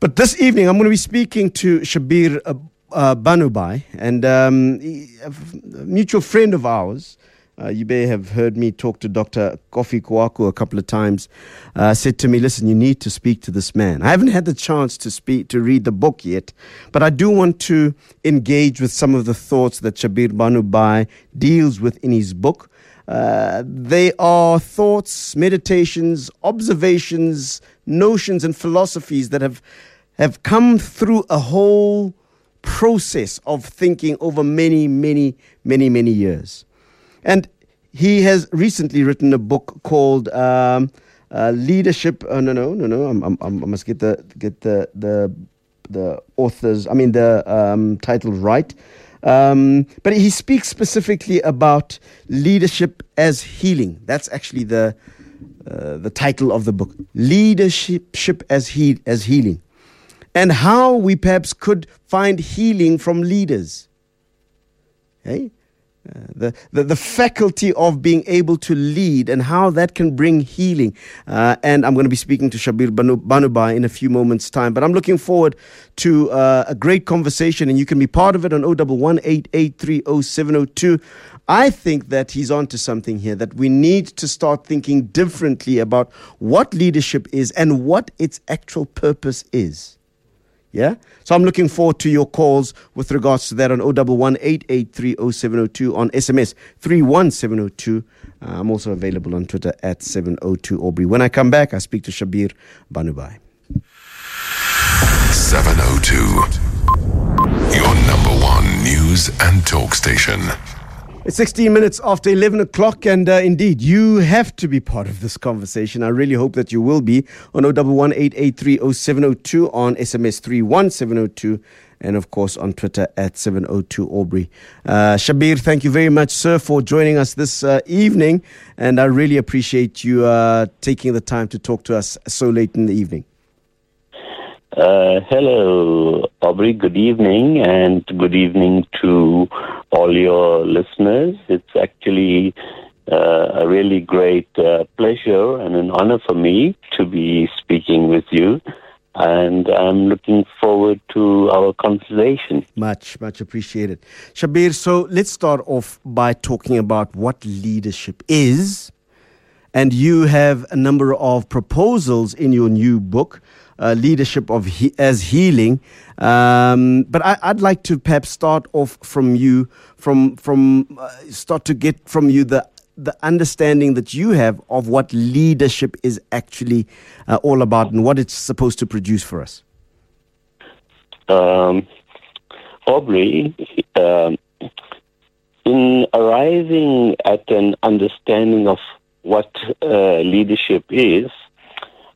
But this evening, I'm going to be speaking to Shabbir uh, uh, Banoobhai, and um, a mutual friend of ours. Uh, you may have heard me talk to Dr. Kofi Kwaku a couple of times. Uh, said to me, "Listen, you need to speak to this man." I haven't had the chance to speak to read the book yet, but I do want to engage with some of the thoughts that Shabbir Banoobhai deals with in his book. Uh, they are thoughts, meditations, observations, notions, and philosophies that have have come through a whole process of thinking over many, many, many, many years. And he has recently written a book called um, uh, Leadership. Oh, no, no, no, no. I'm, I'm, i must get the get the the the authors. I mean the um, title right. Um, but he speaks specifically about leadership as healing. That's actually the uh, the title of the book. Leadership as he as healing and how we perhaps could find healing from leaders. Uh, the, the, the faculty of being able to lead and how that can bring healing. Uh, and I'm going to be speaking to Shabbir Banu, Banoobhai in a few moments' time. But I'm looking forward to uh, a great conversation, and you can be part of it on 011 I think that he's onto something here, that we need to start thinking differently about what leadership is and what its actual purpose is. Yeah? So I'm looking forward to your calls with regards to that on 011 883 on SMS 31702. Uh, I'm also available on Twitter at 702 Aubrey. When I come back, I speak to Shabbir Banoobhai. 702. Your number one news and talk station. It's 16 minutes after 11 o'clock, and uh, indeed, you have to be part of this conversation. I really hope that you will be on 011 on SMS 31702 and of course on Twitter at 702 Aubrey. Uh, Shabbir, thank you very much, sir, for joining us this uh, evening, and I really appreciate you uh, taking the time to talk to us so late in the evening. Uh, hello, Aubrey. Good evening, and good evening to all your listeners. It's actually uh, a really great uh, pleasure and an honor for me to be speaking with you. And I'm looking forward to our conversation. Much, much appreciated. Shabbir, so let's start off by talking about what leadership is. And you have a number of proposals in your new book uh, leadership of he- as healing. Um, but I, would like to perhaps start off from you, from from uh, start to get from you the the understanding that you have of what leadership is actually uh, all about and what it's supposed to produce for us. Um, Aubrey, um, in arriving at an understanding of what uh, leadership is,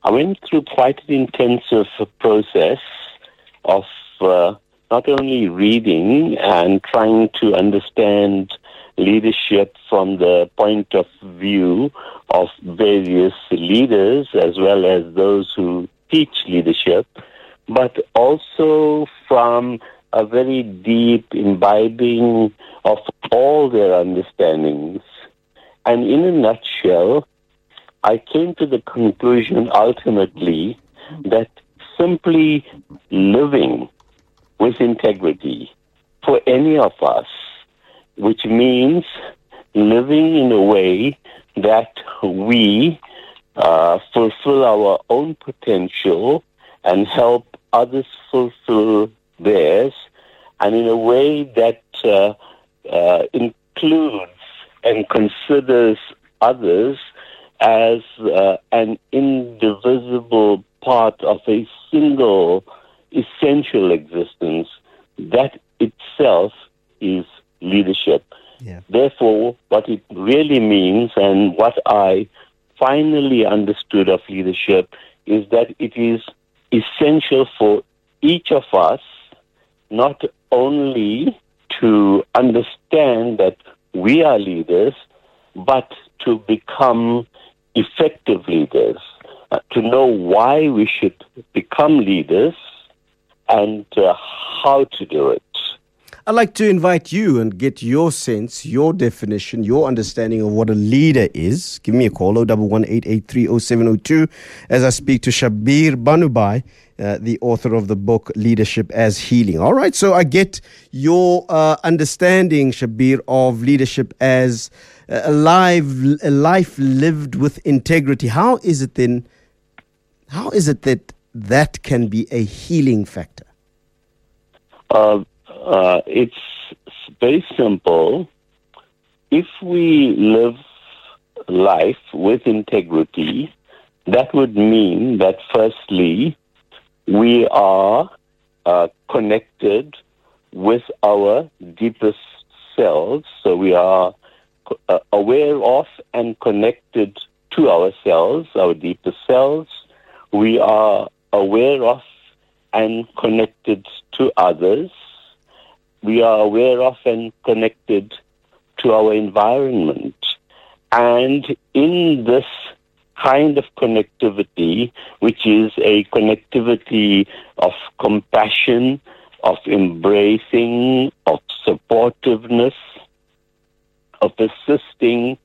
I went through quite an intensive process of uh, not only reading and trying to understand leadership from the point of view of various leaders as well as those who teach leadership, but also from a very deep imbibing of all their understandings. And in a nutshell, I came to the conclusion ultimately that simply living with integrity for any of us, which means living in a way that we uh, fulfill our own potential and help others fulfill theirs, and in a way that uh, uh, includes and considers others as uh, an indivisible part of a single essential existence, that itself is leadership. Yeah. Therefore, what it really means and what I finally understood of leadership is that it is essential for each of us not only to understand that we are leaders, but to become effective leaders, uh, to know why we should become leaders and uh, how to do it. I'd like to invite you and get your sense, your definition, your understanding of what a leader is. Give me a call, 011 as I speak to Shabbir Banoobhai, uh, the author of the book Leadership as Healing. All right, so I get your uh, understanding, Shabbir, of leadership as a, life, a life lived with integrity. How is it then? How is it that that can be a healing factor? Uh, uh, it's very simple. If we live life with integrity, that would mean that firstly, we are uh, connected with our deepest selves. So we are uh, aware of and connected to ourselves, our deepest selves. We are aware of and connected to others. We are aware of and connected to our environment. And in this kind of connectivity, which is a connectivity of compassion, of embracing, of supportiveness, of assisting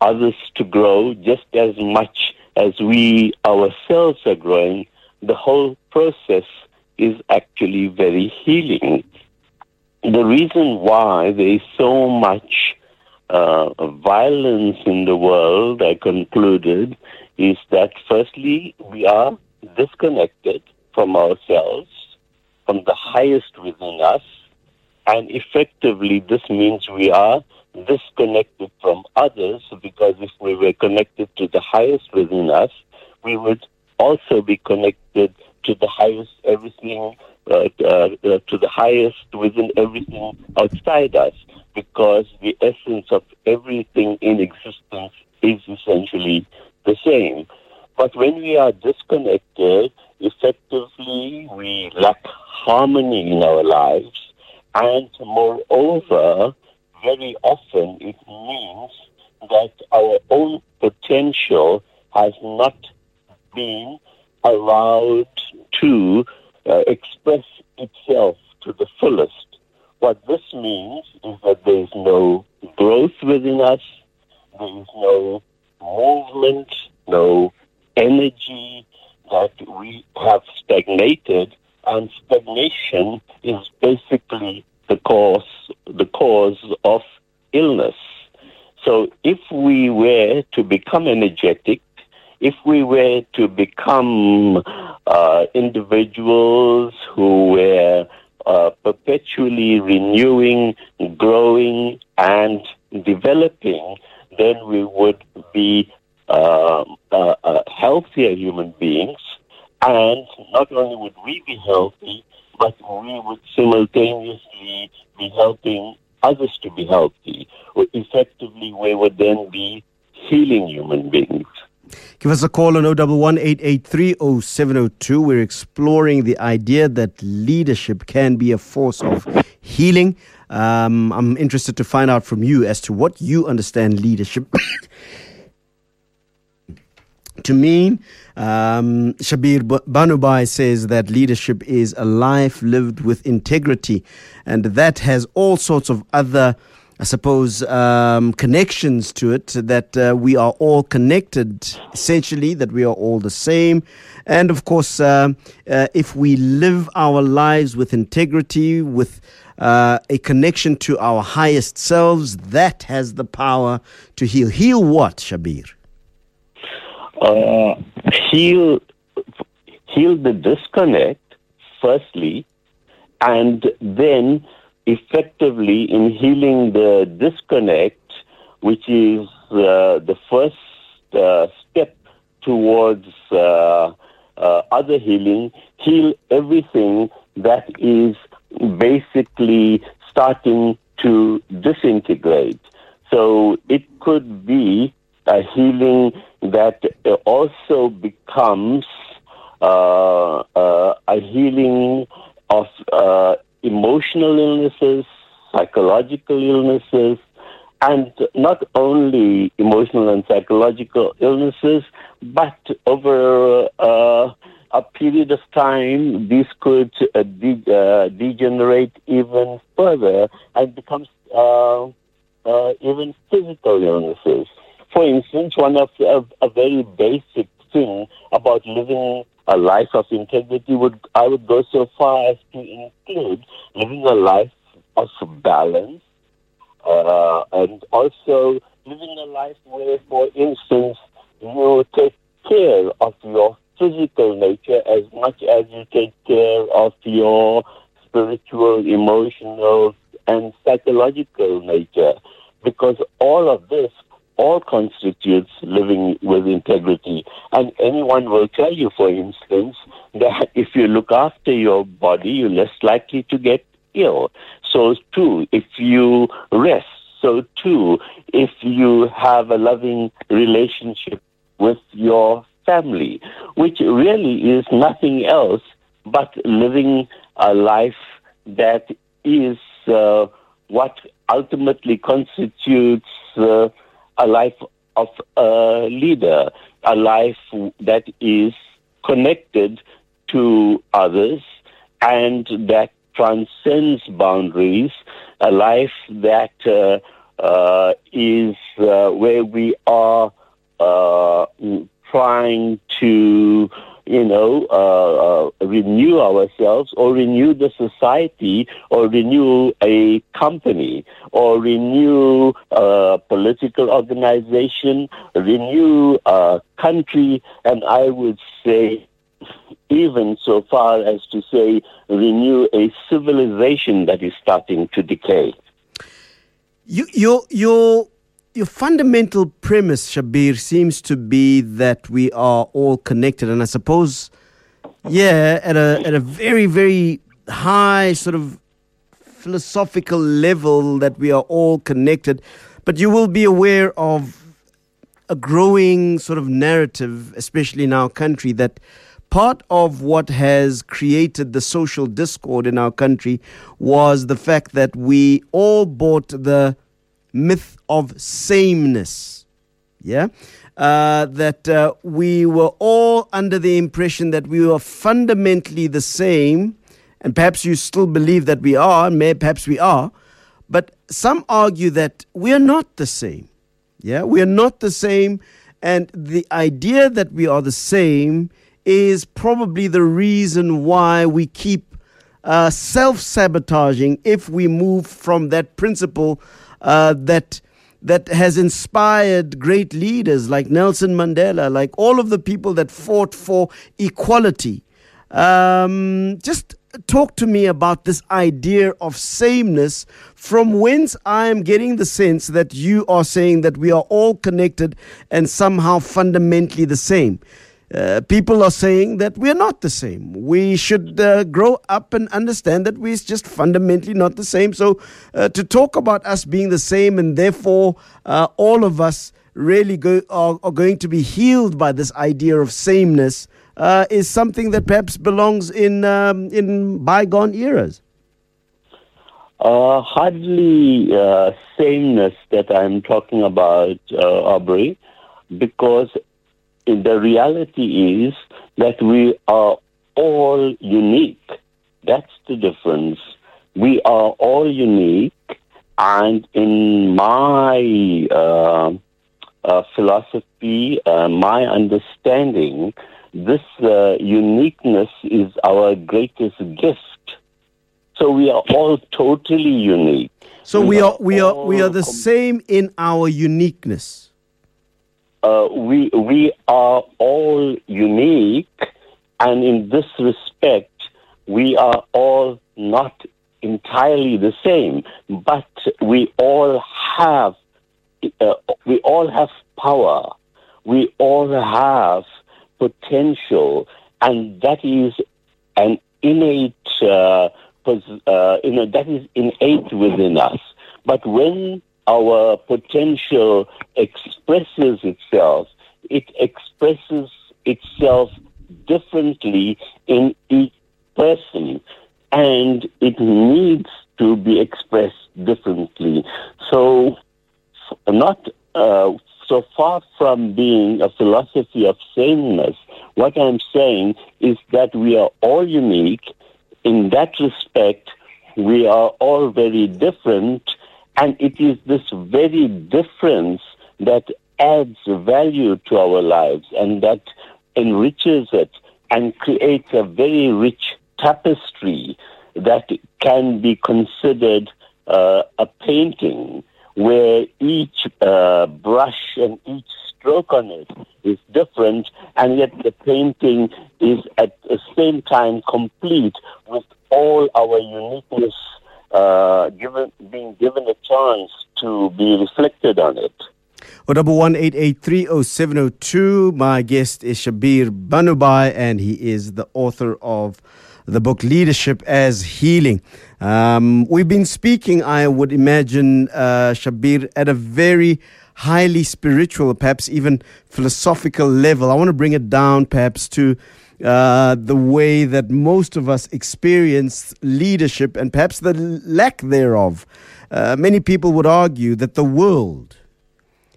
others to grow just as much as we ourselves are growing, the whole process is actually very healing. The reason why there is so much uh, violence in the world, I concluded, is that firstly, we are disconnected from ourselves, from the highest within us, and effectively, this means we are disconnected from others because if we were connected to the highest within us, we would also be connected to the highest everything, uh, uh, to the highest within everything outside us because the essence of everything in existence is essentially the same. But when we are disconnected, effectively we lack harmony in our lives, and moreover, very often it means that our own potential has not been allowed to uh, express itself to the fullest. What this means is that there is no growth within us, there is no movement, no energy, that we have stagnated, and stagnation is basically the cause the cause of illness. So if we were to become energetic, if we were to become uh, individuals who were uh, perpetually renewing, growing, and developing, then we would be uh, uh, uh, healthier human beings. And not only would we be healthy, but we would simultaneously be helping others to be healthy. Effectively, we would then be healing human beings. Give us a call on 011 We're exploring the idea that leadership can be a force of healing. Um, I'm interested to find out from you as to what you understand leadership to me, um, Shabbir Banoobhai says that leadership is a life lived with integrity, and that has all sorts of other I suppose, um, connections to it, that uh, we are all connected, essentially, that we are all the same. And of course, uh, uh, if we live our lives with integrity, with uh, a connection to our highest selves, that has the power to heal. Heal what, Shabbir? Uh, heal, heal the disconnect, firstly, and then effectively in healing the disconnect, which is uh, the first uh, step towards uh, uh, other healing, heal everything that is basically starting to disintegrate. So it could be a healing that also becomes uh, uh, a healing of emotional illnesses, psychological illnesses, and not only emotional and psychological illnesses, but over uh, a period of time, this could uh, de- uh, degenerate even further and becomes uh, uh, even physical illnesses. For instance, one of a, a very basic thing about living a life of integrity would I would go so far as to include living a life of balance uh, and also living a life where, for instance, you take care of your physical nature as much as you take care of your spiritual, emotional, and psychological nature. Because all of this all constitutes living with integrity. And anyone will tell you, for instance, that if you look after your body, you're less likely to get ill. So, too, if you rest, so too, if you have a loving relationship with your family, which really is nothing else but living a life that is uh, what ultimately constitutes uh, a life of a leader, a life that is connected to others and that transcends boundaries, a life that uh, uh, is uh, where we are uh, trying to, you know, uh, uh, renew ourselves or renew the society or renew a company or renew a political organization, renew a country, and I would say even so far as to say renew a civilization that is starting to decay. You, your, your your fundamental premise, Shabbir, seems to be that we are all connected, and I suppose, yeah, at a at a very very high sort of philosophical level that we are all connected. But you will be aware of a growing sort of narrative, especially in our country, that part of what has created the social discord in our country was the fact that we all bought the myth of sameness. Yeah? Uh, that uh, we were all under the impression that we were fundamentally the same, and perhaps you still believe that we are, may, perhaps we are, but some argue that we are not the same. Yeah, we are not the same, and the idea that we are the same is probably the reason why we keep uh, self sabotaging if we move from that principle uh, that that has inspired great leaders like Nelson Mandela, like all of the people that fought for equality. Um, just talk to me about this idea of sameness, from whence I am getting the sense that you are saying that we are all connected and somehow fundamentally the same. Uh, people are saying that we're not the same. We should uh, grow up and understand that we're just fundamentally not the same. So, uh, to talk about us being the same and therefore uh, all of us really go, are, are, going to be healed by this idea of sameness uh, is something that perhaps belongs in, um, in bygone eras. hardly sameness that I'm talking about, Aubrey, because the reality is that we are all unique. That's the difference. We are all unique, and in my uh, uh, philosophy, uh, my understanding, this uh, uniqueness is our greatest gift. So we are all totally unique. So we, we are, are we are we are the same in our uniqueness uh, we we are all unique, and in this respect, we are all not entirely the same, but we all have uh, we all have power, we all have potential, and that is an innate. Uh, uh, you know, that is innate within us. But when our potential expresses itself, it expresses itself differently in each person and it needs to be expressed differently. So, not uh, so far from being a philosophy of sameness, What I'm saying is that we are all unique. In that respect, we are all very different, and it is this very difference that adds value to our lives and that enriches it and creates a very rich tapestry that can be considered uh, a painting where each uh, brush and each stroke on it is different, and yet the painting is at the same time complete with all our uniqueness uh, given, being given a chance to be reflected on it. O double one eight eight three oh seven oh two. My guest is Shabbir Banoobhai, and he is the author of the book Leadership as Healing. Um, we've been speaking, I would imagine, uh, Shabbir, at a very highly spiritual, perhaps even philosophical level. I want to bring it down, perhaps, to uh, the way that most of us experience leadership and perhaps the lack thereof. Uh, many people would argue that the world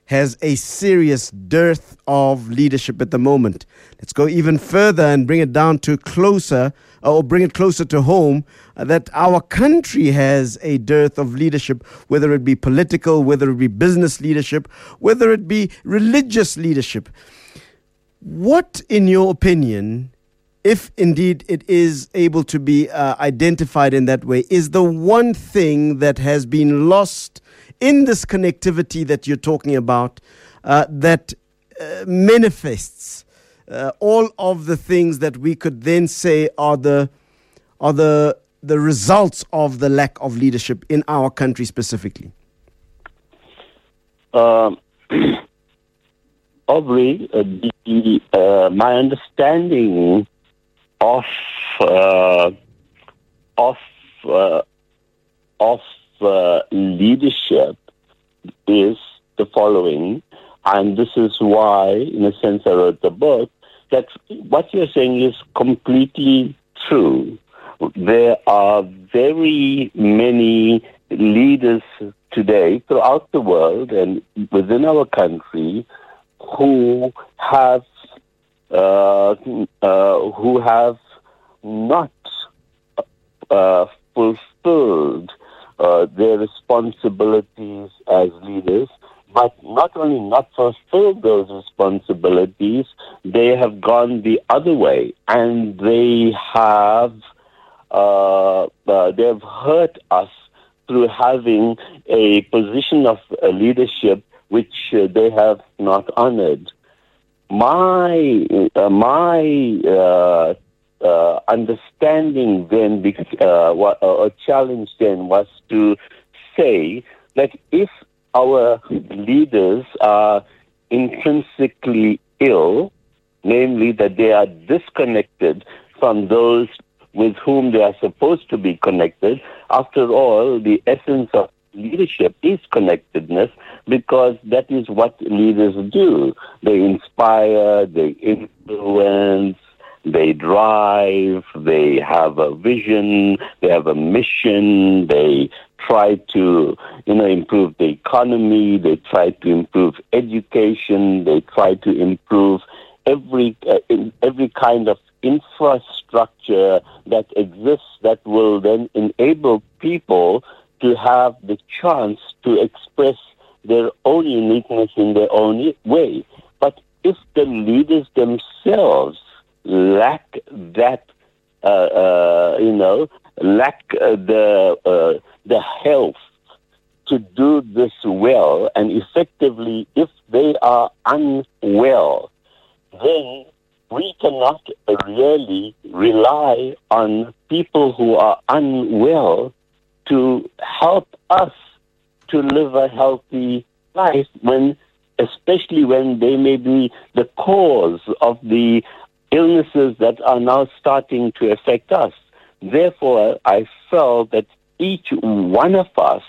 has a serious dearth of leadership at the moment. Let's go even further and bring it down to closer, or bring it closer to home, uh, that our country has a dearth of leadership, whether it be political, whether it be business leadership, whether it be religious leadership. What, in your opinion, if indeed it is able to be uh, identified in that way, is the one thing that has been lost in this connectivity that you're talking about uh, that uh, manifests uh, all of the things that we could then say are the are the the results of the lack of leadership in our country specifically? Um, uh, the, uh, my understanding of uh, of uh, of uh, leadership is the following, and this is why, in a sense, I wrote the book. That what you're saying is completely true. There are very many leaders today throughout the world and within our country who have uh, uh, who have not uh, fulfilled uh, their responsibilities as leaders, but not only not fulfilled those responsibilities, they have gone the other way, and they have uh, uh, they have hurt us through having a position of leadership which they have not honored. My uh, my uh, uh, understanding then, uh, a challenge then was to say that if our leaders are intrinsically ill, namely that they are disconnected from those with whom they are supposed to be connected. After all, the essence of leadership is connectedness because that is what leaders do. They inspire, they influence, they drive, they have a vision, they have a mission, they try to, you know, improve the economy, they try to improve education, they try to improve every uh, every kind of infrastructure that exists that will then enable people to have the chance to express their own uniqueness in their own way. But if the leaders themselves lack that, uh, uh, you know, lack uh, the uh, the health to do this well and effectively, if they are unwell, then we cannot really rely on people who are unwell to help us to live a healthy life when especially when they may be the cause of the illnesses that are now starting to affect us. Therefore, I felt that each one of us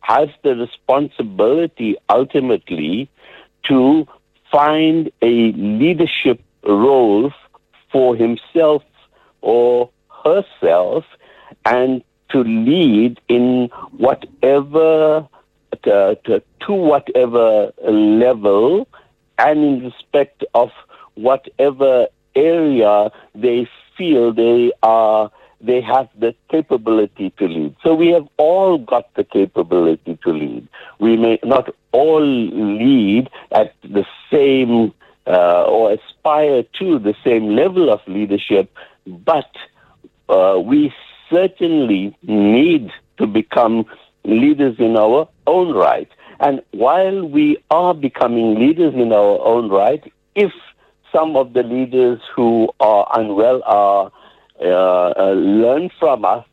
has the responsibility ultimately to find a leadership role for himself or herself and to lead in whatever to, to, to whatever level and in respect of whatever area they feel they are they have the capability to lead. So we have all got the capability to lead. We may not all lead at the same uh, or aspire to the same level of leadership, but uh, we certainly need to become leaders in our own right. And while we are becoming leaders in our own right, if some of the leaders who are unwell are uh, uh, learn from us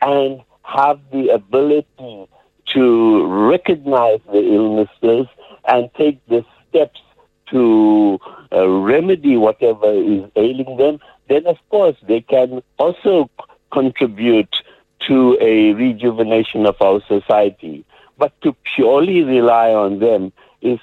and have the ability to recognize the illnesses and take the steps to uh, remedy whatever is ailing them, then of course they can also contribute to a rejuvenation of our society. But to purely rely on them is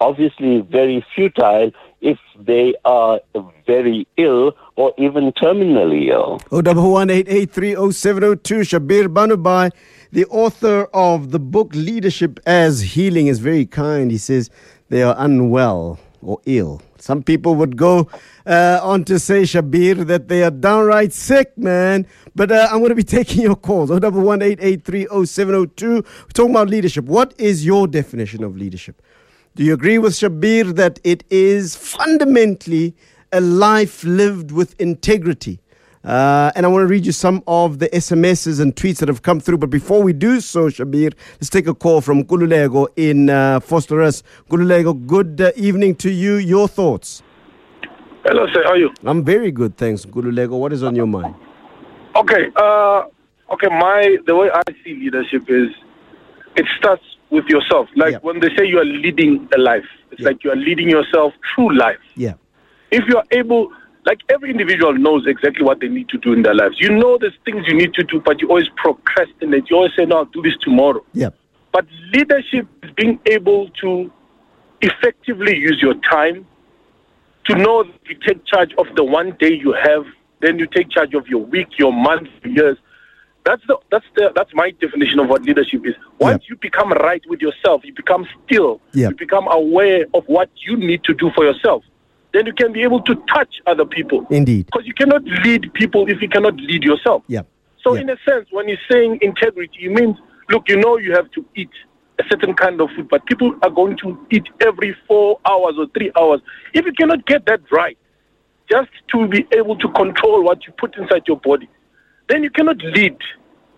obviously very futile if they are very ill or even terminally ill. Oh, double one eight eight three oh seven oh two. Shabbir Banoobhai, the author of the book Leadership as Healing, is very kind. He says they are unwell or ill. Some people would go uh, on to say, Shabbir, that they are downright sick, man. But uh, I'm going to be taking your calls. Oh, double one eight eight three oh seven oh two. We're talking about leadership. What is your definition of leadership? Do you agree with Shabbir that it is fundamentally a life lived with integrity? Uh, and I want to read you some of the SMSs and tweets that have come through. But before we do so, Shabbir, let's take a call from Nkululeko in uh, Fosterus. Nkululeko, good uh, evening to you. Your thoughts? Hello, sir. How are you? I'm very good, thanks, Nkululeko. What is on your mind? Okay. Uh, okay. My the way I see leadership is, it starts with yourself. Like Yeah. when they say you are leading a life, it's Yeah. like you are leading yourself through life. Yeah. If you are able, like every individual knows exactly what they need to do in their lives. You know there's things you need to do, but you always procrastinate. You always say, "No, I'll do this tomorrow." Yeah. But leadership is being able to effectively use your time, to know that you take charge of the one day you have, then you take charge of your week, your month, your years. That's the that's the that's my definition of what leadership is. Once you become right with yourself, you become still, Yeah. you become aware of what you need to do for yourself. Then you can be able to touch other people. Indeed. Because you cannot lead people if you cannot lead yourself. Yeah. So, in a sense, when you're saying integrity, it means, look, you know you have to eat a certain kind of food, but people are going to eat every four hours or three hours. If you cannot get that right, just to be able to control what you put inside your body, then you cannot lead.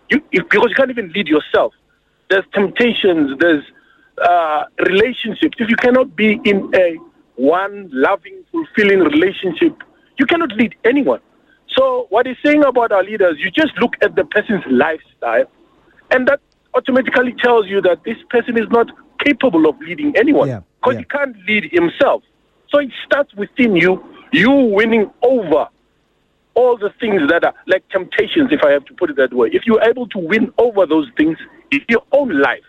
You, if, because you can't even lead yourself. There's temptations, there's uh, relationships. If you cannot be in a one loving, fulfilling relationship, you cannot lead anyone. So, what he's saying about our leaders, you just look at the person's lifestyle, and that automatically tells you that this person is not capable of leading anyone because yeah. he can't lead himself. So, it starts within you, you winning over all the things that are like temptations, if I have to put it that way. If you're able to win over those things in your own life,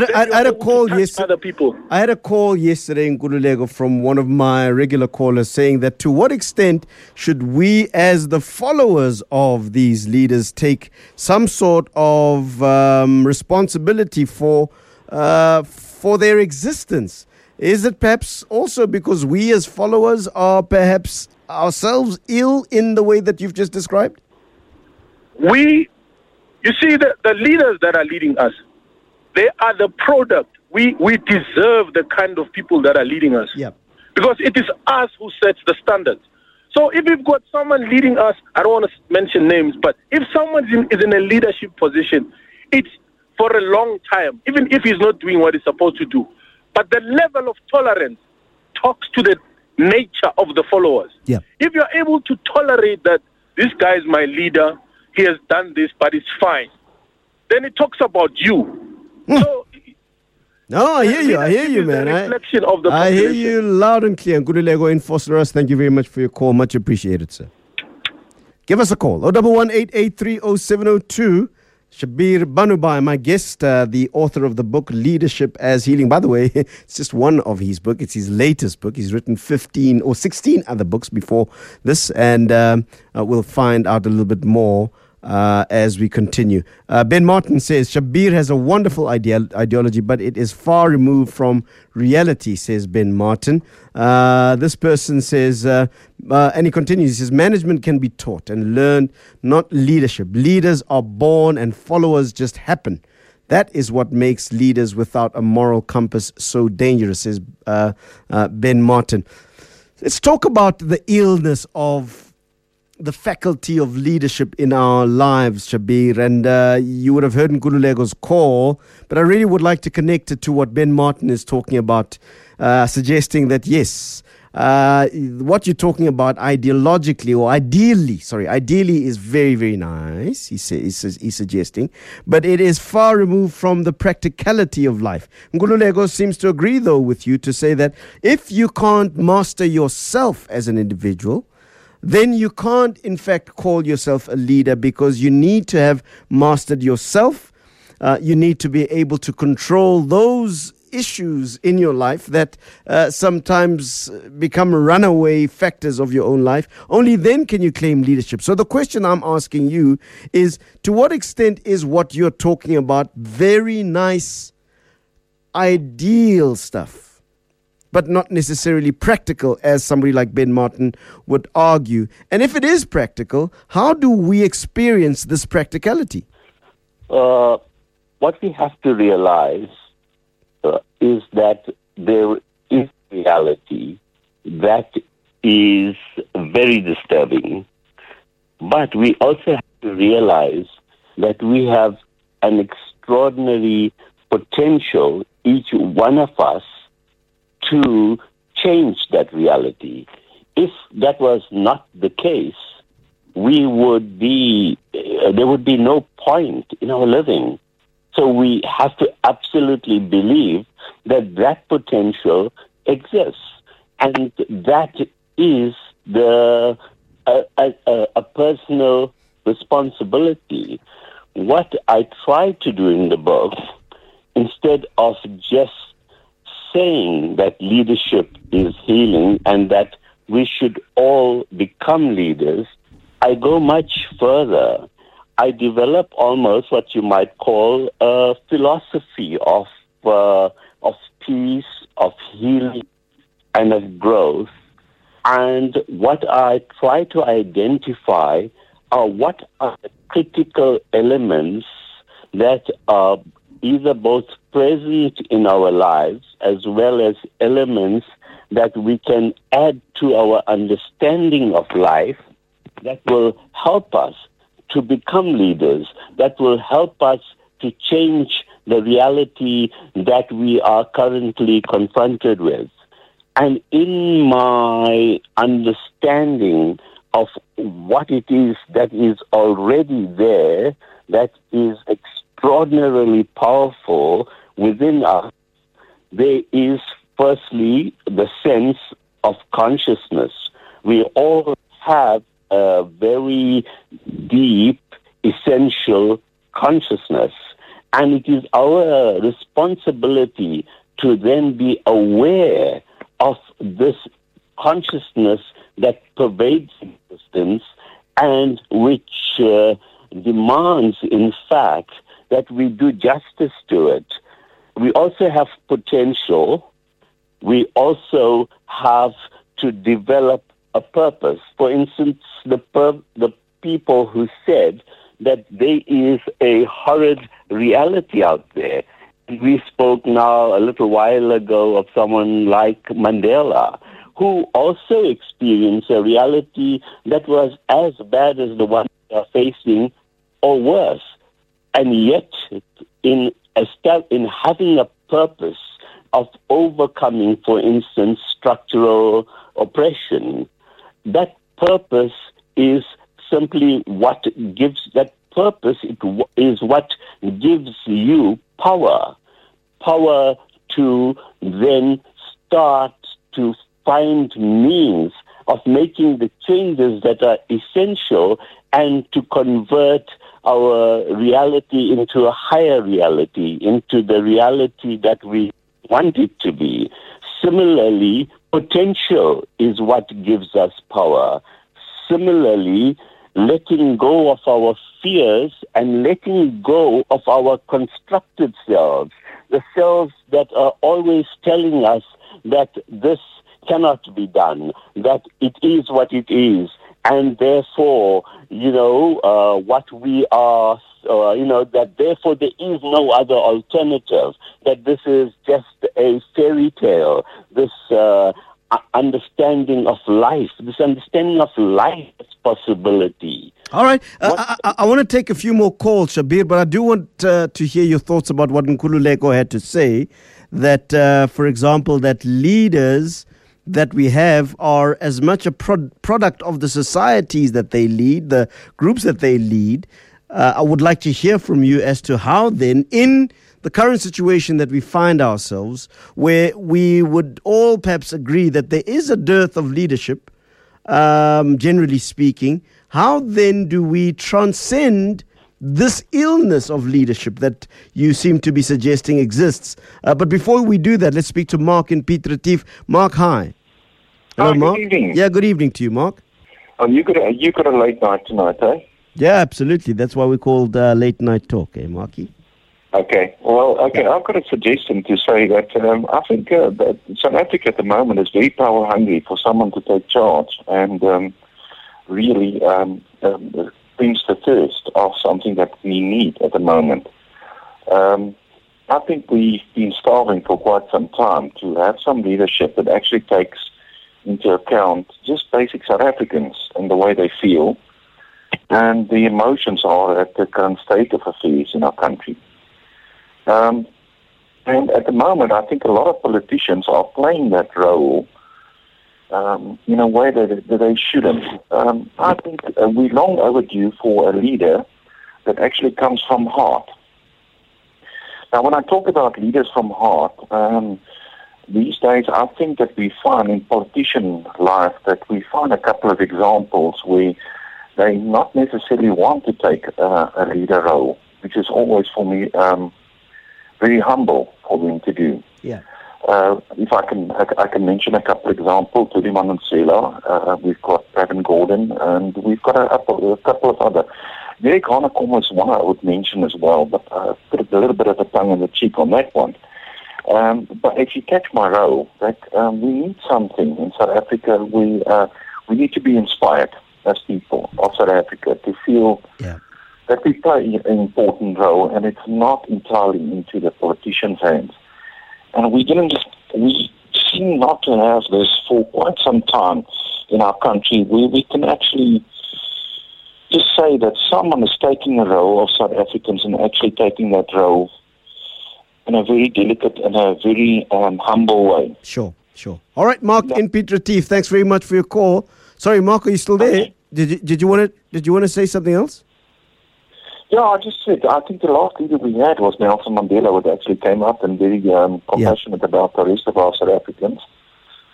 had- I had a call yesterday. Other people. I had a call yesterday in Nkululeko from one of my regular callers saying that to what extent should we, as the followers of these leaders, take some sort of um, responsibility for uh, for their existence? Is it perhaps also because we, as followers, are perhaps ourselves ill in the way that you've just described? We, you see, the, the leaders that are leading us, they are the product. We, we deserve the kind of people that are leading us. Yeah. Because it is us who sets the standards. So if we've got someone leading us, I don't want to mention names, but if someone is in, is in a leadership position, it's for a long time, even if he's not doing what he's supposed to do. But the level of tolerance talks to the nature of the followers. Yeah. If you're able to tolerate that this guy is my leader, he has done this, but it's fine, then it talks about you. So No, I hear you. I hear you, man. I- reflection of the I hear you loud and clear. Nkululeko in Fosterus, thank you very much for your call. Much appreciated, sir. Give us a call. 011-883-0702. Shabbir Banoobhai, my guest, uh, the author of the book Leadership as Healing. By the way, it's just one of his book. It's his latest book. He's written 15 or 16 other books before this, and um, uh, we'll find out a little bit more uh, as we continue. Uh, ben Martin says Shabbir has a wonderful ideology, but it is far removed from reality, says Ben Martin. Uh, this person says, uh, uh, and he continues, he says, management can be taught and learned, not leadership. Leaders are born and followers just happen. That is what makes leaders without a moral compass so dangerous, says uh, Ben Martin. Let's talk about the illness of the faculty of leadership in our lives, Shabbir. And uh, you would have heard Nkululeko's call, but I really would like to connect it to what Ben Martin is talking about, uh, suggesting that yes, uh, what you're talking about ideologically or ideally, sorry, ideally is very, very nice, he says, he's suggesting, but it is far removed from the practicality of life. Nkululeko seems to agree, though, with you to say that if you can't master yourself as an individual, then you can't, in fact, call yourself a leader because you need to have mastered yourself. Uh, you need to be able to control those issues in your life that uh, sometimes become runaway factors of your own life. Only then can you claim leadership. So, the question I'm asking you is to what extent is what you're talking about very nice, ideal stuff? But not necessarily practical, as somebody like Ben Martin would argue. And if it is practical, how do we experience this practicality? Uh, what we have to realize uh, is that there is reality that is very disturbing. But we also have to realize that we have an extraordinary potential, each one of us, to change that reality. If that was not the case, we would be, uh, there would be no point in our living. So we have to absolutely believe that that potential exists. And that is the, a, a, a personal responsibility. What I try to do in the book, instead of just saying that leadership is healing and that we should all become leaders, I go much further. I develop almost what you might call a philosophy of uh, of peace, of healing, and of growth. And what I try to identify are what are the critical elements that are either both present in our lives as well as elements that we can add to our understanding of life that will help us to become leaders, that will help us to change the reality that we are currently confronted with. And in my understanding of what it is that is already there, that is extraordinarily powerful within us, there is firstly the sense of consciousness. We all have a very deep, essential consciousness. And it is our responsibility to then be aware of this consciousness that pervades existence and which uh, demands, in fact, that we do justice to it. We also have potential. We also have to develop a purpose. For instance, the, pur- the people who said that there is a horrid reality out there. We spoke now a little while ago of someone like Mandela, who also experienced a reality that was as bad as the one we are facing or worse. And yet, in, step, in having a purpose of overcoming, for instance, structural oppression, that purpose is simply what gives that purpose it is what gives you power. Power to then start to find means of making the changes that are essential and to convert our reality into a higher reality, into the reality that we want it to be. Similarly, potential is what gives us power. Similarly, letting go of our fears and letting go of our constructed selves, the selves that are always telling us that this cannot be done, that it is what it is, and therefore, you know, uh, what we are, uh, you know, that therefore there is no other alternative, that this is just a fairy tale, this uh, understanding of life, this understanding of life's possibility. All right. Uh, I, I, I, want to take a few more calls, Shabbir, but I do want uh, to hear your thoughts about what Nkululeko had to say. That, uh, for example, that leaders that we have are as much a pro- product of the societies that they lead, the groups that they lead. Uh, I would like to hear from you as to how, then, in the current situation that we find ourselves, where we would all perhaps agree that there is a dearth of leadership, um, generally speaking, how then do we transcend? This illness of leadership that you seem to be suggesting exists. Uh, but before we do that, let's speak to Mark in Piet Retief. Mark, hi. Hello, hi, Mark. Good evening. Yeah, good evening to you, Mark. Oh, you got a, you got a late night tonight, eh? Yeah, absolutely. That's why we called uh, late night talk, eh, Marky? Okay. Well, okay. I've got a suggestion to say that um, I think uh, that South Africa at the moment is very power hungry for someone to take charge and um, really um, brings the thirst of something that we need at the moment. Um, I think we've been starving for quite some time to have some leadership that actually takes into account just basic South Africans and the way they feel and the emotions are at the current state of affairs in our country. Um, and at the moment, I think a lot of politicians are playing that role um, in a way that, that they shouldn't. Um, I think uh, we're long overdue for a leader that actually comes from heart. Now, when I talk about leaders from heart, um, these days I think that we find in politician life that we find a couple of examples where they not necessarily want to take uh, a leader role, which is always for me um, very humble for them to do. Yeah. Uh, if I can, I, I, can mention a couple of examples. Thuli Madonsela, uh, we've got Pravin Gordhan, and we've got a, a couple of other. Derek Hanekom is one I would mention as well, but I put a little bit of a tongue in the cheek on that one. Um, but if you catch my role, that um, we need something in South Africa. We uh, we need to be inspired as people of South Africa to feel yeah. that we play an important role, and it's not entirely into the politicians' hands. And we didn't just, we seem not to have this for quite some time in our country where we can actually just say that someone is taking the role of South Africans and actually taking that role in a very delicate and a very um, humble way. Sure, sure. All right, Mark yeah. in Piet Retief, thanks very much for your call. Sorry, Mark, are you still there? Okay. Did you, did you want to did you want to say something else? Yeah, I just said I think the last leader we had was Nelson Mandela, who actually came up and very um, compassionate yeah. about the rest of our South Africans.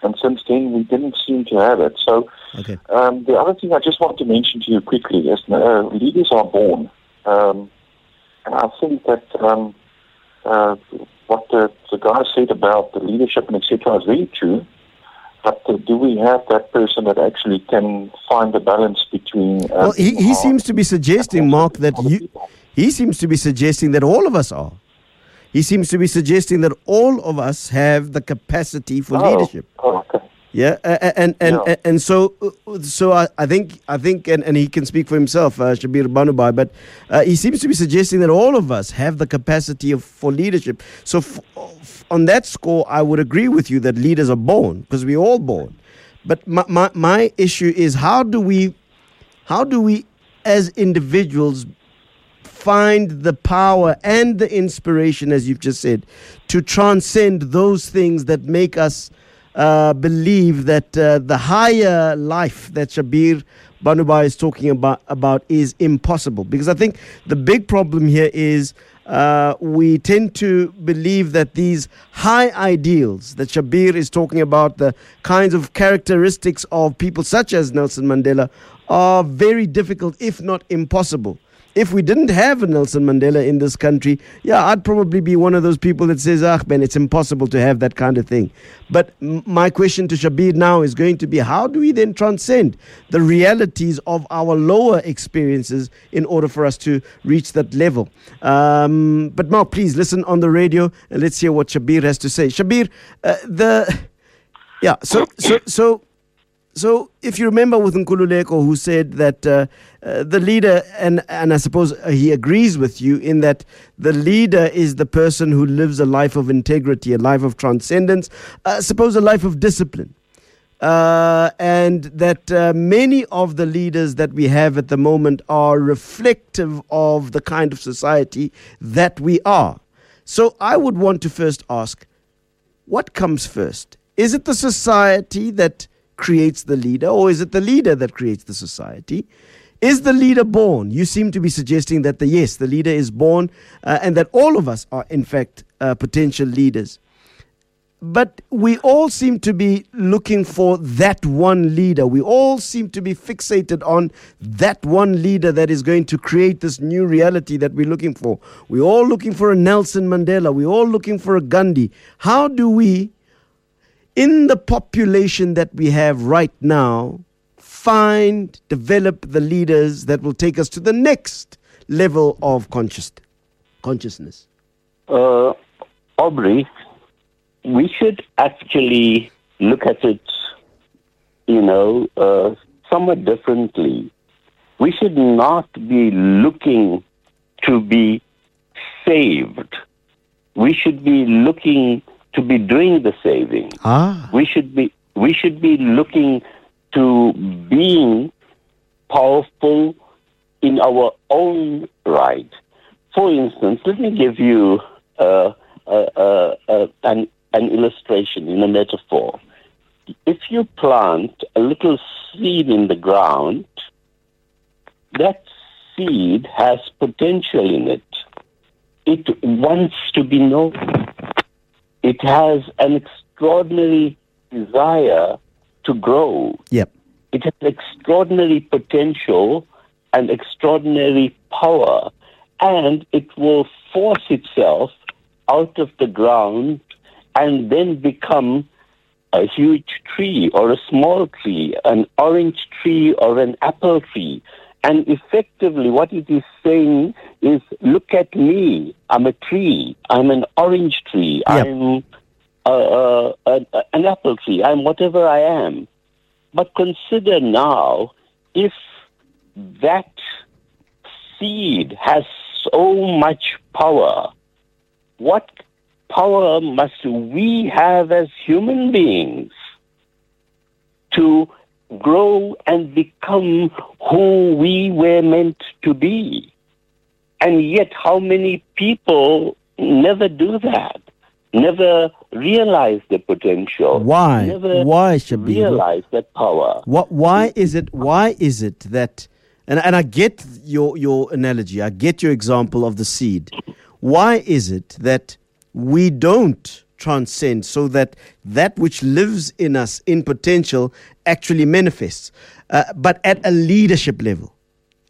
And since then, we didn't seem to have it. So, okay. um, the other thing I just want to mention to you quickly is uh, leaders are born, um, and I think that um, uh, what the, the guy said about the leadership and etc. is very true. But uh, do we have that person that actually can find the balance between? Uh, well, he, he seems to be suggesting, Mark, that you. He seems to be suggesting that all of us are. He seems to be suggesting that all of us have the capacity for oh, leadership. Okay. Yeah, and and yeah. and so so I, I think I think and, and he can speak for himself, uh, Shabbir Banoobhai, but uh, he seems to be suggesting that all of us have the capacity of, for leadership. So f- f- on that score, I would agree with you that leaders are born because we're all born. But my, my my issue is how do we how do we as individuals find the power and the inspiration, as you've just said, to transcend those things that make us uh, believe that uh, the higher life that Shabbir Banoobhai is talking about, about is impossible. Because I think the big problem here is uh, we tend to believe that these high ideals that Shabbir is talking about, the kinds of characteristics of people such as Nelson Mandela, are very difficult, if not impossible if we didn't have a Nelson Mandela in this country, yeah, I'd probably be one of those people that says, ah, Ben, it's impossible to have that kind of thing. But m- my question to Shabbir now is going to be how do we then transcend the realities of our lower experiences in order for us to reach that level? Um, but Mark, please listen on the radio and let's hear what Shabbir has to say. Shabbir, uh, the. Yeah, so, so, so so, if you remember with Nkululeko, who said that uh, uh, the leader, and, and I suppose he agrees with you in that the leader is the person who lives a life of integrity, a life of transcendence, uh, suppose a life of discipline. Uh, and that uh, many of the leaders that we have at the moment are reflective of the kind of society that we are. So, I would want to first ask what comes first? Is it the society that creates the leader, or is it the leader that creates the society? Is the leader born? You seem to be suggesting that the yes, the leader is born, uh, and that all of us are in fact uh, potential leaders. But we all seem to be looking for that one leader. We all seem to be fixated on that one leader that is going to create this new reality that we're looking for. We're all looking for a Nelson Mandela. We're all looking for a Gandhi. How do we in the population that we have right now, find, develop the leaders that will take us to the next level of conscious, consciousness? Uh, Aubrey, we should actually look at it, you know, uh, somewhat differently. We should not be looking to be saved. We should be looking to be doing the saving. Ah. We should be we should be looking to being powerful in our own right. For instance, let me give you uh, uh, uh, uh an, an illustration in a metaphor. If you plant a little seed in the ground, that seed has potential in it. It wants to be known it has an extraordinary desire to grow. Yep. It has extraordinary potential and extraordinary power, and it will force itself out of the ground and then become a huge tree or a small tree, an orange tree or an apple tree. And effectively, what it is saying is, look at me. I'm a tree. I'm an orange tree. Yep. I'm uh, uh, an apple tree. I'm whatever I am. But consider now if that seed has so much power, what power must we have as human beings to grow and become who we were meant to be? And yet, how many people never do that? Never realize the potential. Why? Never Why, Shabbir? realize that power. What, why is it? Why is it that? And, and I get your your analogy. I get your example of the seed. Why is it that we don't transcend so that that which lives in us in potential actually manifests, uh, but at a leadership level?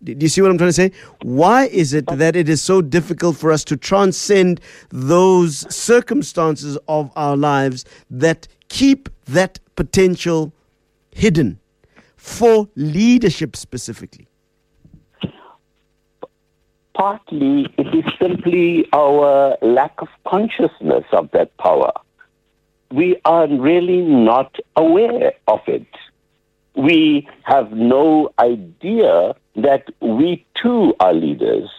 Do you see what I'm trying to say? Why is it that it is so difficult for us to transcend those circumstances of our lives that keep that potential hidden for leadership specifically? Partly, it is simply our lack of consciousness of that power. We are really not aware of it. We have no idea that we too are leaders.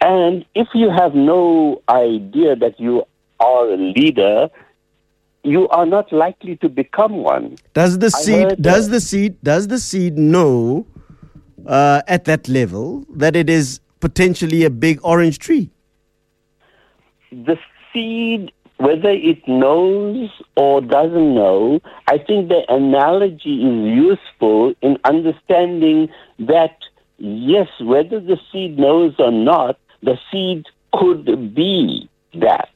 And if you have no idea that you are a leader, you are not likely to become one. Does the seed does that. the seed does the seed know uh, at that level that it is potentially a big orange tree? The seed, whether it knows or doesn't know, I think the analogy is useful in understanding that, yes, whether the seed knows or not, the seed could be that.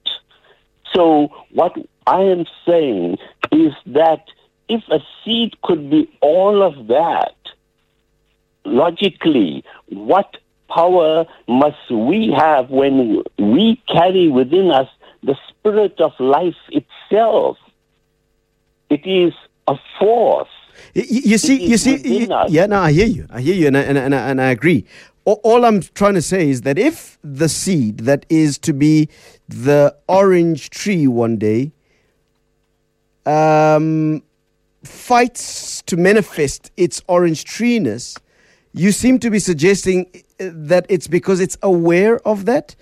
So, what I am saying is that if a seed could be all of that, logically, what power must we have when we carry within us the spirit of life itself? It is a force. You see, you see, within y- yeah, no, I hear you. I hear you, and I, and, and, I, and I agree. A- All I'm trying to say is that if the seed that is to be the orange tree one day um, fights to manifest its orange treeness, you seem to be suggesting that it's because it's aware of that.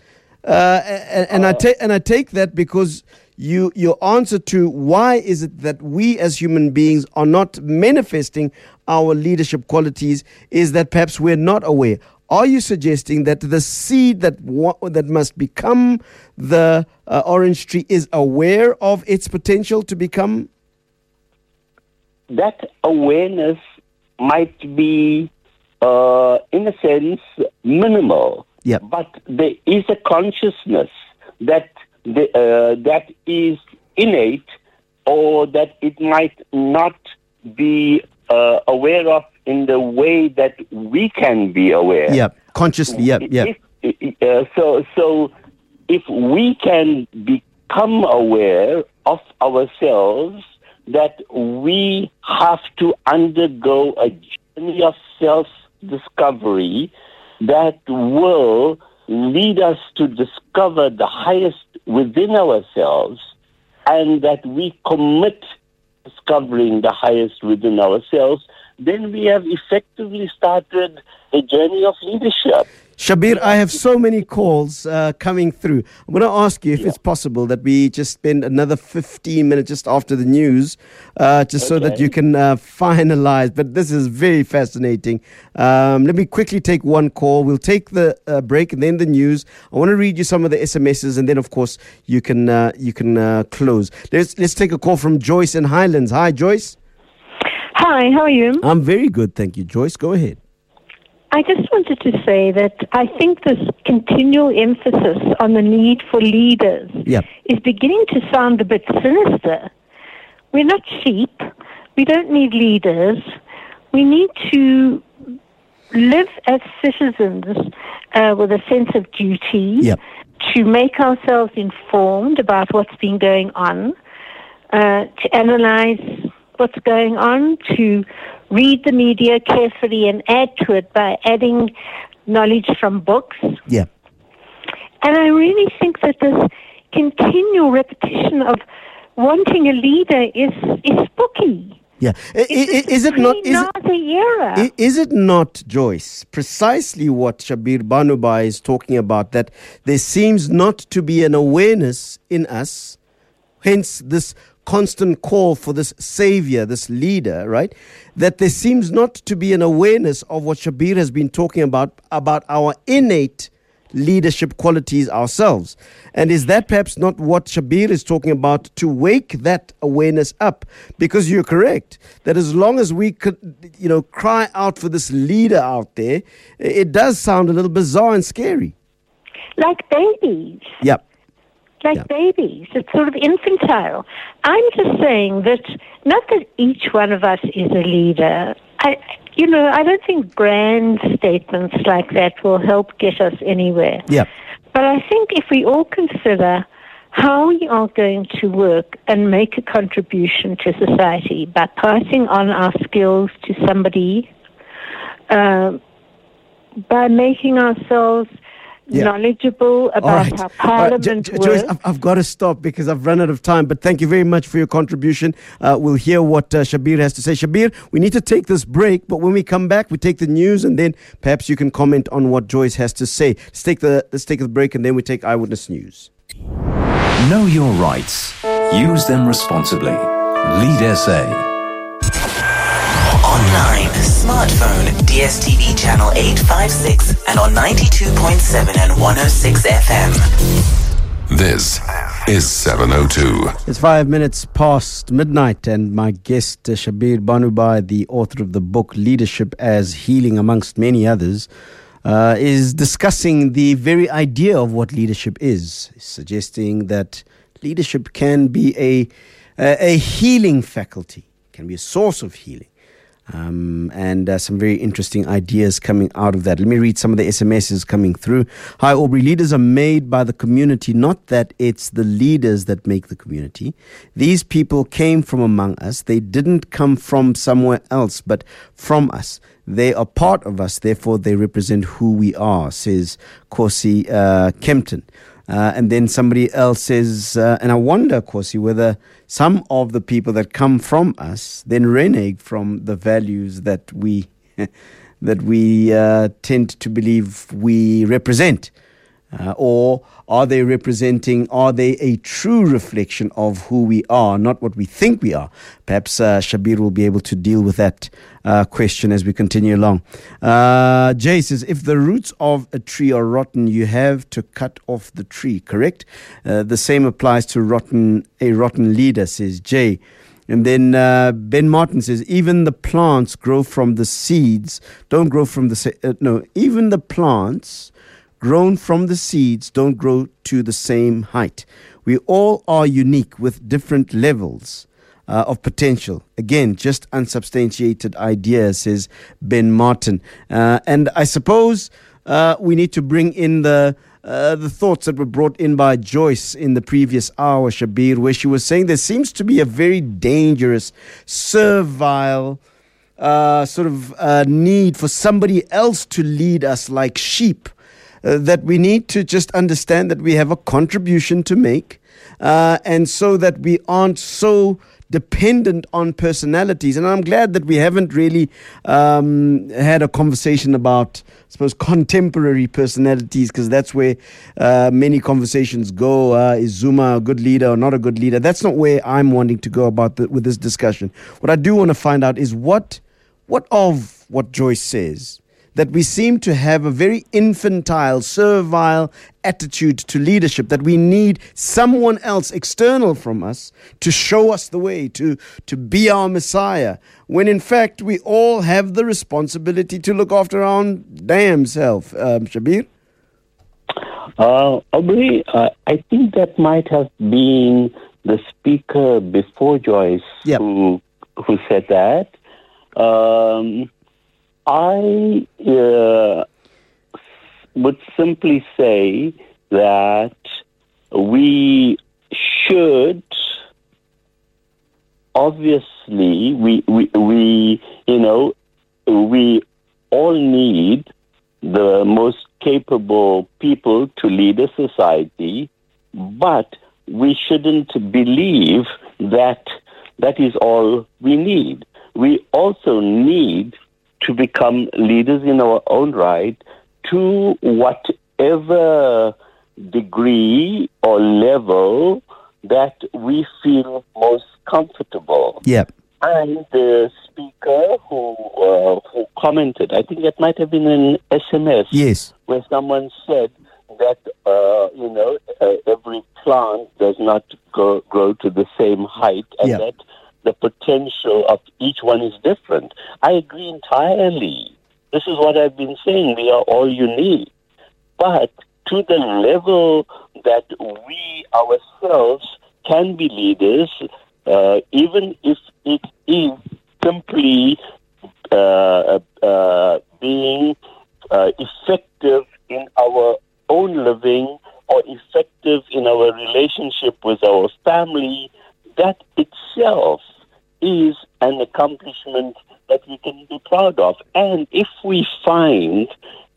Uh, and, and I take and I take that because you your answer to why is it that we as human beings are not manifesting our leadership qualities is that perhaps we're not aware. Are you suggesting that the seed that wa- that must become the uh, orange tree is aware of its potential to become? that awareness might be, uh, in a sense, minimal. Yep. But there is a consciousness that the, uh, that is innate, or that it might not be uh, aware of in the way that we can be aware. Yeah, consciously. Yeah, yeah. If, uh, so, so if we can become aware of ourselves, that we have to undergo a journey of self discovery that will lead us to discover the highest within ourselves and that we commit discovering the highest within ourselves, then we have effectively started a journey of leadership. Shabbir, I have so many calls uh, coming through. I'm going to ask you if it's possible that we just spend another 15 minutes just after the news, uh, just so that you can uh, finalize. But this is very fascinating. Um, let me quickly take one call. We'll take the uh, break and then the news. I want to read you some of the SMSs, and then, of course, you can uh, you can uh, close. Let's let's take a call from Joyce in Highlands. Hi, Joyce. Hi, how are you? I'm very good, thank you. Joyce, go ahead. I just wanted to say that I think this continual emphasis on the need for leaders Yeah. is beginning to sound a bit sinister. We're not sheep. We don't need leaders. We need to live as citizens uh, with a sense of duty, Yeah. to make ourselves informed about what's been going on, uh, to analyze what's going on, to read the media carefully and add to it by adding knowledge from books. Yeah. And I really think that this continual repetition of wanting a leader is, is spooky. Yeah. Is it not? Is it, era? Is it not, Joyce, precisely what Shabbir Banoobhai is talking about? That there seems not to be an awareness in us, hence this constant call for this savior, this leader, right? That there seems not to be an awareness of what Shabbir has been talking about, about our innate leadership qualities ourselves. And is that perhaps not what Shabbir is talking about to wake that awareness up? Because you're correct that as long as we could, you know, cry out for this leader out there, it does sound a little bizarre and scary. like babies. Yep. Like Yeah. babies. It's sort of infantile. I'm just saying that not that each one of us is a leader. I, you know, I don't think grand statements like that will help get us anywhere. Yep. But I think if we all consider how we are going to work and make a contribution to society by passing on our skills to somebody, uh, by making ourselves Yeah. knowledgeable about right. how All right. Jo- Jo- Joyce, works. I've, I've got to stop because I've run out of time. But thank you very much for your contribution. Uh, we'll hear what uh, Shabbir has to say. Shabbir, we need to take this break, but when we come back, we take the news, and then perhaps you can comment on what Joyce has to say. Let's take the let's take the break, and then we take eyewitness news. Know your rights. Use them responsibly. Lead SA. Online, smartphone, DSTV channel 856 and on 92.7 and 106 FM. This is 702. It's five minutes past midnight, and my guest, uh, Shabbir Banoobhai, the author of the book Leadership as Healing, amongst many others, uh, is discussing the very idea of what leadership is, suggesting that leadership can be a, a, a healing faculty, can be a source of healing. Um, and uh, some very interesting ideas coming out of that. Let me read some of the SMSs coming through. Hi, Aubrey. Leaders are made by the community, not that it's the leaders that make the community. These people came from among us. They didn't come from somewhere else, but from us. They are part of us, therefore, they represent who we are, says Corsi uh, Kempton. Uh, and then somebody else says, uh, and I wonder, Corsi, whether some of the people that come from us then renege from the values that we that we uh, tend to believe we represent. Uh, or are they representing, are they a true reflection of who we are, not what we think we are? Perhaps uh, Shabbir will be able to deal with that uh, question as we continue along. Uh, Jay says, if the roots of a tree are rotten, you have to cut off the tree, correct? Uh, the same applies to rotten a rotten leader, says Jay. And then uh, Ben Martin says, even the plants grow from the seeds, don't grow from the, se- uh, no, even the plants grown from the seeds don't grow to the same height. We all are unique with different levels uh, of potential. Again, just unsubstantiated ideas, says Ben Martin. Uh, and I suppose uh, we need to bring in the. Uh, the thoughts that were brought in by Joyce in the previous hour, Shabbir, where she was saying there seems to be a very dangerous, servile, uh, sort of uh, need for somebody else to lead us like sheep uh, that we need to just understand that we have a contribution to make, uh, and so that we aren't so dependent on personalities. And I'm glad that we haven't really um, had a conversation about, I suppose, contemporary personalities, because that's where uh, many conversations go. Uh, is Zuma a good leader or not a good leader? That's not where I'm wanting to go about the, with this discussion. What I do want to find out is what, what of what Joyce says that we seem to have a very infantile, servile attitude to leadership, that we need someone else external from us to show us the way, to, to be our Messiah, when in fact we all have the responsibility to look after our own damn self. Um, Shabbir? Uh, Aubrey, uh, I think that might have been the speaker before Joyce Yep. who who said that. Um, I uh, would simply say that we should obviously we, we we you know we all need the most capable people to lead a society but we shouldn't believe that that is all we need. We also need to become leaders in our own right to whatever degree or level that we feel most comfortable. Yep. And the speaker who uh, who commented, I think it might have been an SMS, Yes. where someone said that uh, you know uh, every plant does not go, grow to the same height, and Yeah. that the potential of each one is different. I agree entirely. This is what I've been saying. We are all unique, but to the level that we ourselves can be leaders, uh, even if it is simply uh, uh, being uh, effective in our own living or effective in our relationship with our family, that itself is an accomplishment that we can be proud of. And if we find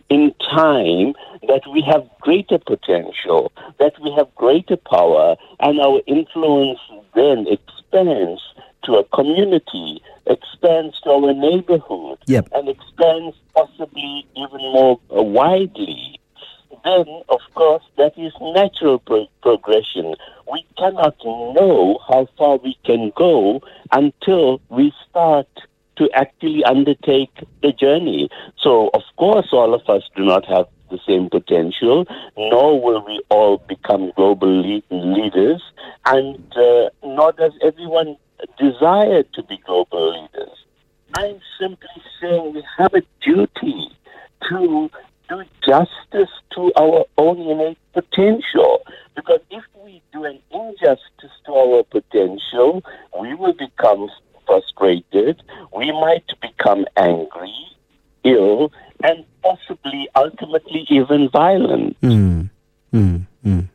in time that we have greater potential, that we have greater power, and our influence then expands to a community, expands to our neighborhood, Yep. and expands possibly even more widely, then, of course, that is natural pro- progression. We cannot know how far we can go until we start to actually undertake the journey. So, of course, all of us do not have the same potential, nor will we all become global le- leaders, and uh, nor does everyone desire to be global leaders. I'm simply saying we have a duty to do justice to our own innate potential. Because if we do an injustice to our potential, we will become frustrated, we might become angry, ill, and possibly ultimately even violent. Mm. Mm. Mm.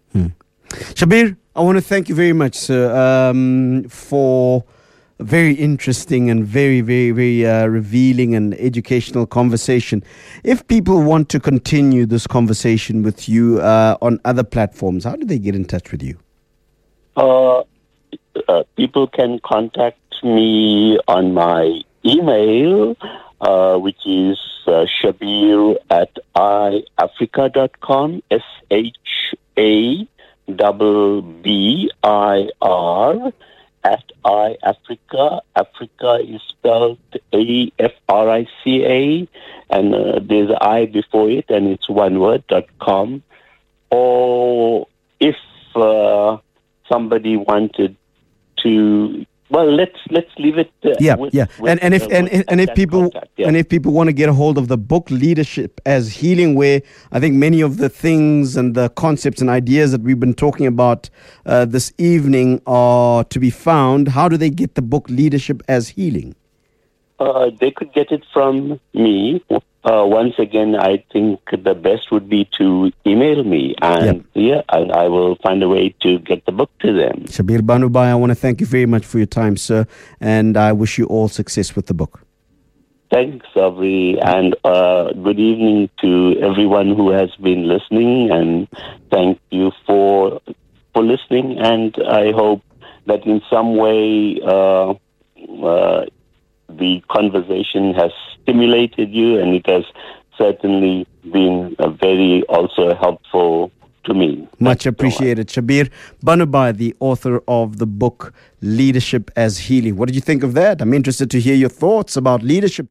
Shabbir, I want to thank you very much, sir, um, for very interesting and very, very, very uh, revealing and educational conversation. If people want to continue this conversation with you uh, on other platforms, how do they get in touch with you? Uh, uh, people can contact me on my email, uh, which is uh, shabbir at iafrica.com, S H A double B I R at iAfrica. Africa is spelled A F R I C A, and uh, there's an I before it, and it's one word, dot com. Or if uh, somebody wanted to well let's let's leave it uh, yeah with, yeah. with, and and if uh, and, with and if people contact, yeah. and if people want to get a hold of the book leadership as healing where i think many of the things and the concepts and ideas that we've been talking about uh, this evening are to be found how do they get the book leadership as healing? Uh, they could get it from me uh, once again i think the best would be to email me and yeah and i will find a way to get the book to them Shabbir Banoobhai i want to thank you very much for your time sir and i wish you all success with the book Thanks, Aubrey, and uh, good evening to everyone who has been listening. And thank you for for listening. And I hope that in some way uh, uh, the conversation has stimulated you, and it has certainly been a very also helpful to me. Much appreciated. Shabbir Banoobhai, the author of the book Leadership as Healing. What did you think of that? I'm interested to hear your thoughts about leadership.